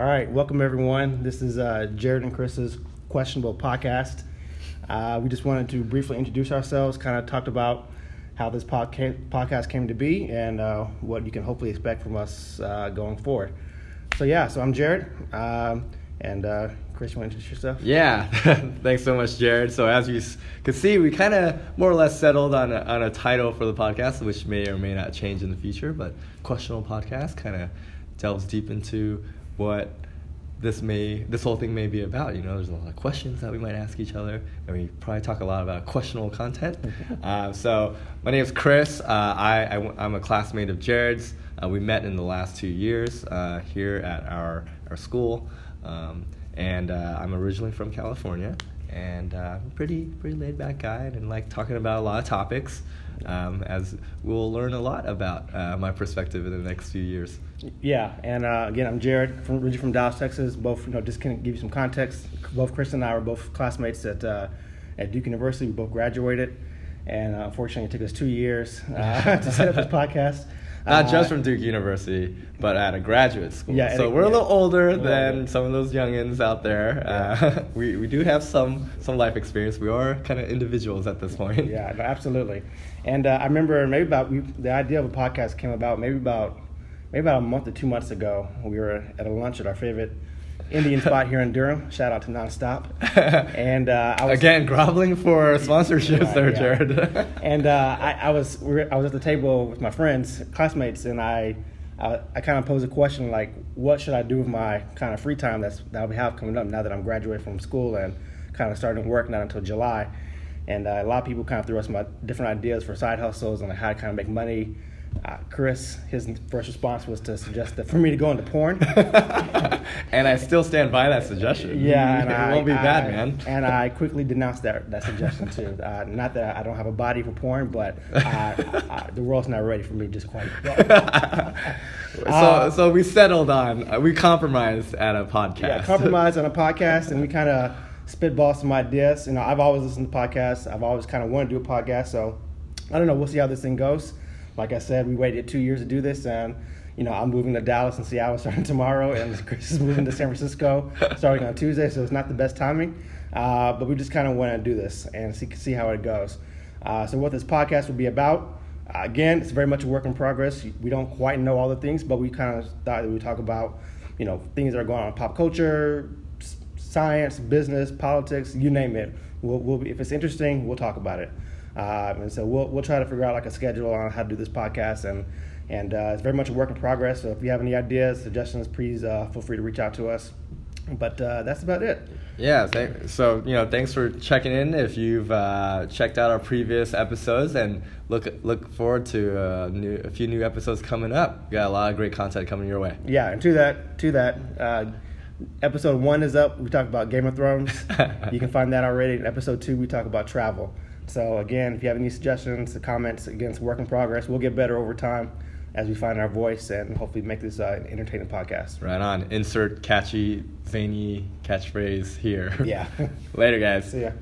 All right, welcome everyone. This is uh, Jarred and Chris's questionable podcast. Uh, we just wanted to briefly introduce ourselves, kind of talked about how this podca- podcast came to be, and uh, what you can hopefully expect from us uh, going forward. So yeah, so I'm Jarred, um, and uh, Chris, you want to introduce yourself? Yeah, thanks so much, Jarred. So as you s- could see, we kind of more or less settled on a, on a title for the podcast, which may or may not change in the future. But questionable podcast kind of delves deep into what this may this whole thing may be about. You know, there's a lot of questions that we might ask each other, and we probably talk a lot about questionable content. uh, so my name is Chris. Uh, I, I am a classmate of Jarred's. Uh, we met in the last two years uh, here at our our school. Um, and uh, I'm originally from California, and uh, I'm pretty pretty laid back guy, and like talking about a lot of topics. Um, as we'll learn a lot about uh, my perspective in the next few years. Yeah, and uh, again, I'm Jarred, from, originally from Dallas, Texas. Both, you know, just of give you some context. Both Chris and I were both classmates at uh, at Duke University. We both graduated, and uh, unfortunately, it took us two years uh, to set up this podcast. Not Uh, just from Duke University, but at a graduate school. Yeah, so and- we're a little older than some of those youngins out there. Uh, we we do have some some life experience. We are kind of individuals at this point. Yeah, no, absolutely. And uh, I remember maybe about we, the idea of a podcast came about maybe about maybe about a month or two months ago. We were at a lunch at our favorite Indian spot here in Durham. Shout out to Naanstop. And uh, I was Again, groveling for sponsorships Right, there, yeah. Jarred. and uh, I, I was I was at the table with my friends, classmates, and I I, I kind of posed a question like, what should I do with my kind of free time that's that we have coming up now that I'm graduating from school and kind of starting work not until July. And uh, a lot of people kind of threw us some different ideas for side hustles and how to kind of make money. Uh, Chris, his first response was to suggest that for me to go into porn. and I still stand by that suggestion. Yeah, and it I, won't be bad, I- man. And I quickly denounced that that suggestion too. Uh, not that I don't have a body for porn, but I, I, the world's not ready for me just quite. so, Uh, so we settled on uh, we compromised at a podcast. Yeah, compromise on a podcast, and we kind of spitball some ideas. You know, I've always listened to podcasts. I've always kind of wanted to do a podcast. So I don't know. We'll see how this thing goes. Like I said, we waited two years to do this, and you know, I'm moving to Dallas and Seattle starting tomorrow, and Chris is moving to San Francisco starting on Tuesday. So it's not the best timing, uh, but we just kind of want to do this and see see how it goes. Uh, so what this podcast will be about. Again, it's very much a work in progress. We don't quite know all the things, but we kind of thought that we would talk about, you know, things that are going on in pop culture, science, business, politics, you name it. We'll, we'll be, if it's interesting, we'll talk about it. Um, and so we'll, we'll try to figure out like a schedule on how to do this podcast. And, and uh, it's very much a work in progress. So if you have any ideas, suggestions, please uh, feel free to reach out to us. But uh, that's about it. Yeah, thank, so you know, thanks for checking in. If you've uh, checked out our previous episodes, and look look forward to uh, new, a few new episodes coming up. We got a lot of great content coming your way. Yeah, and to that, to that, uh, episode one is up. We talk about Game of Thrones. you can find that already. In episode two, we talk about travel. So again, if you have any suggestions, comments, again, it's work in progress. We'll get better over time as we find our voice and hopefully make this uh, an entertaining podcast. Right on. Insert catchy, zany catchphrase here. Yeah. Later, guys. See ya.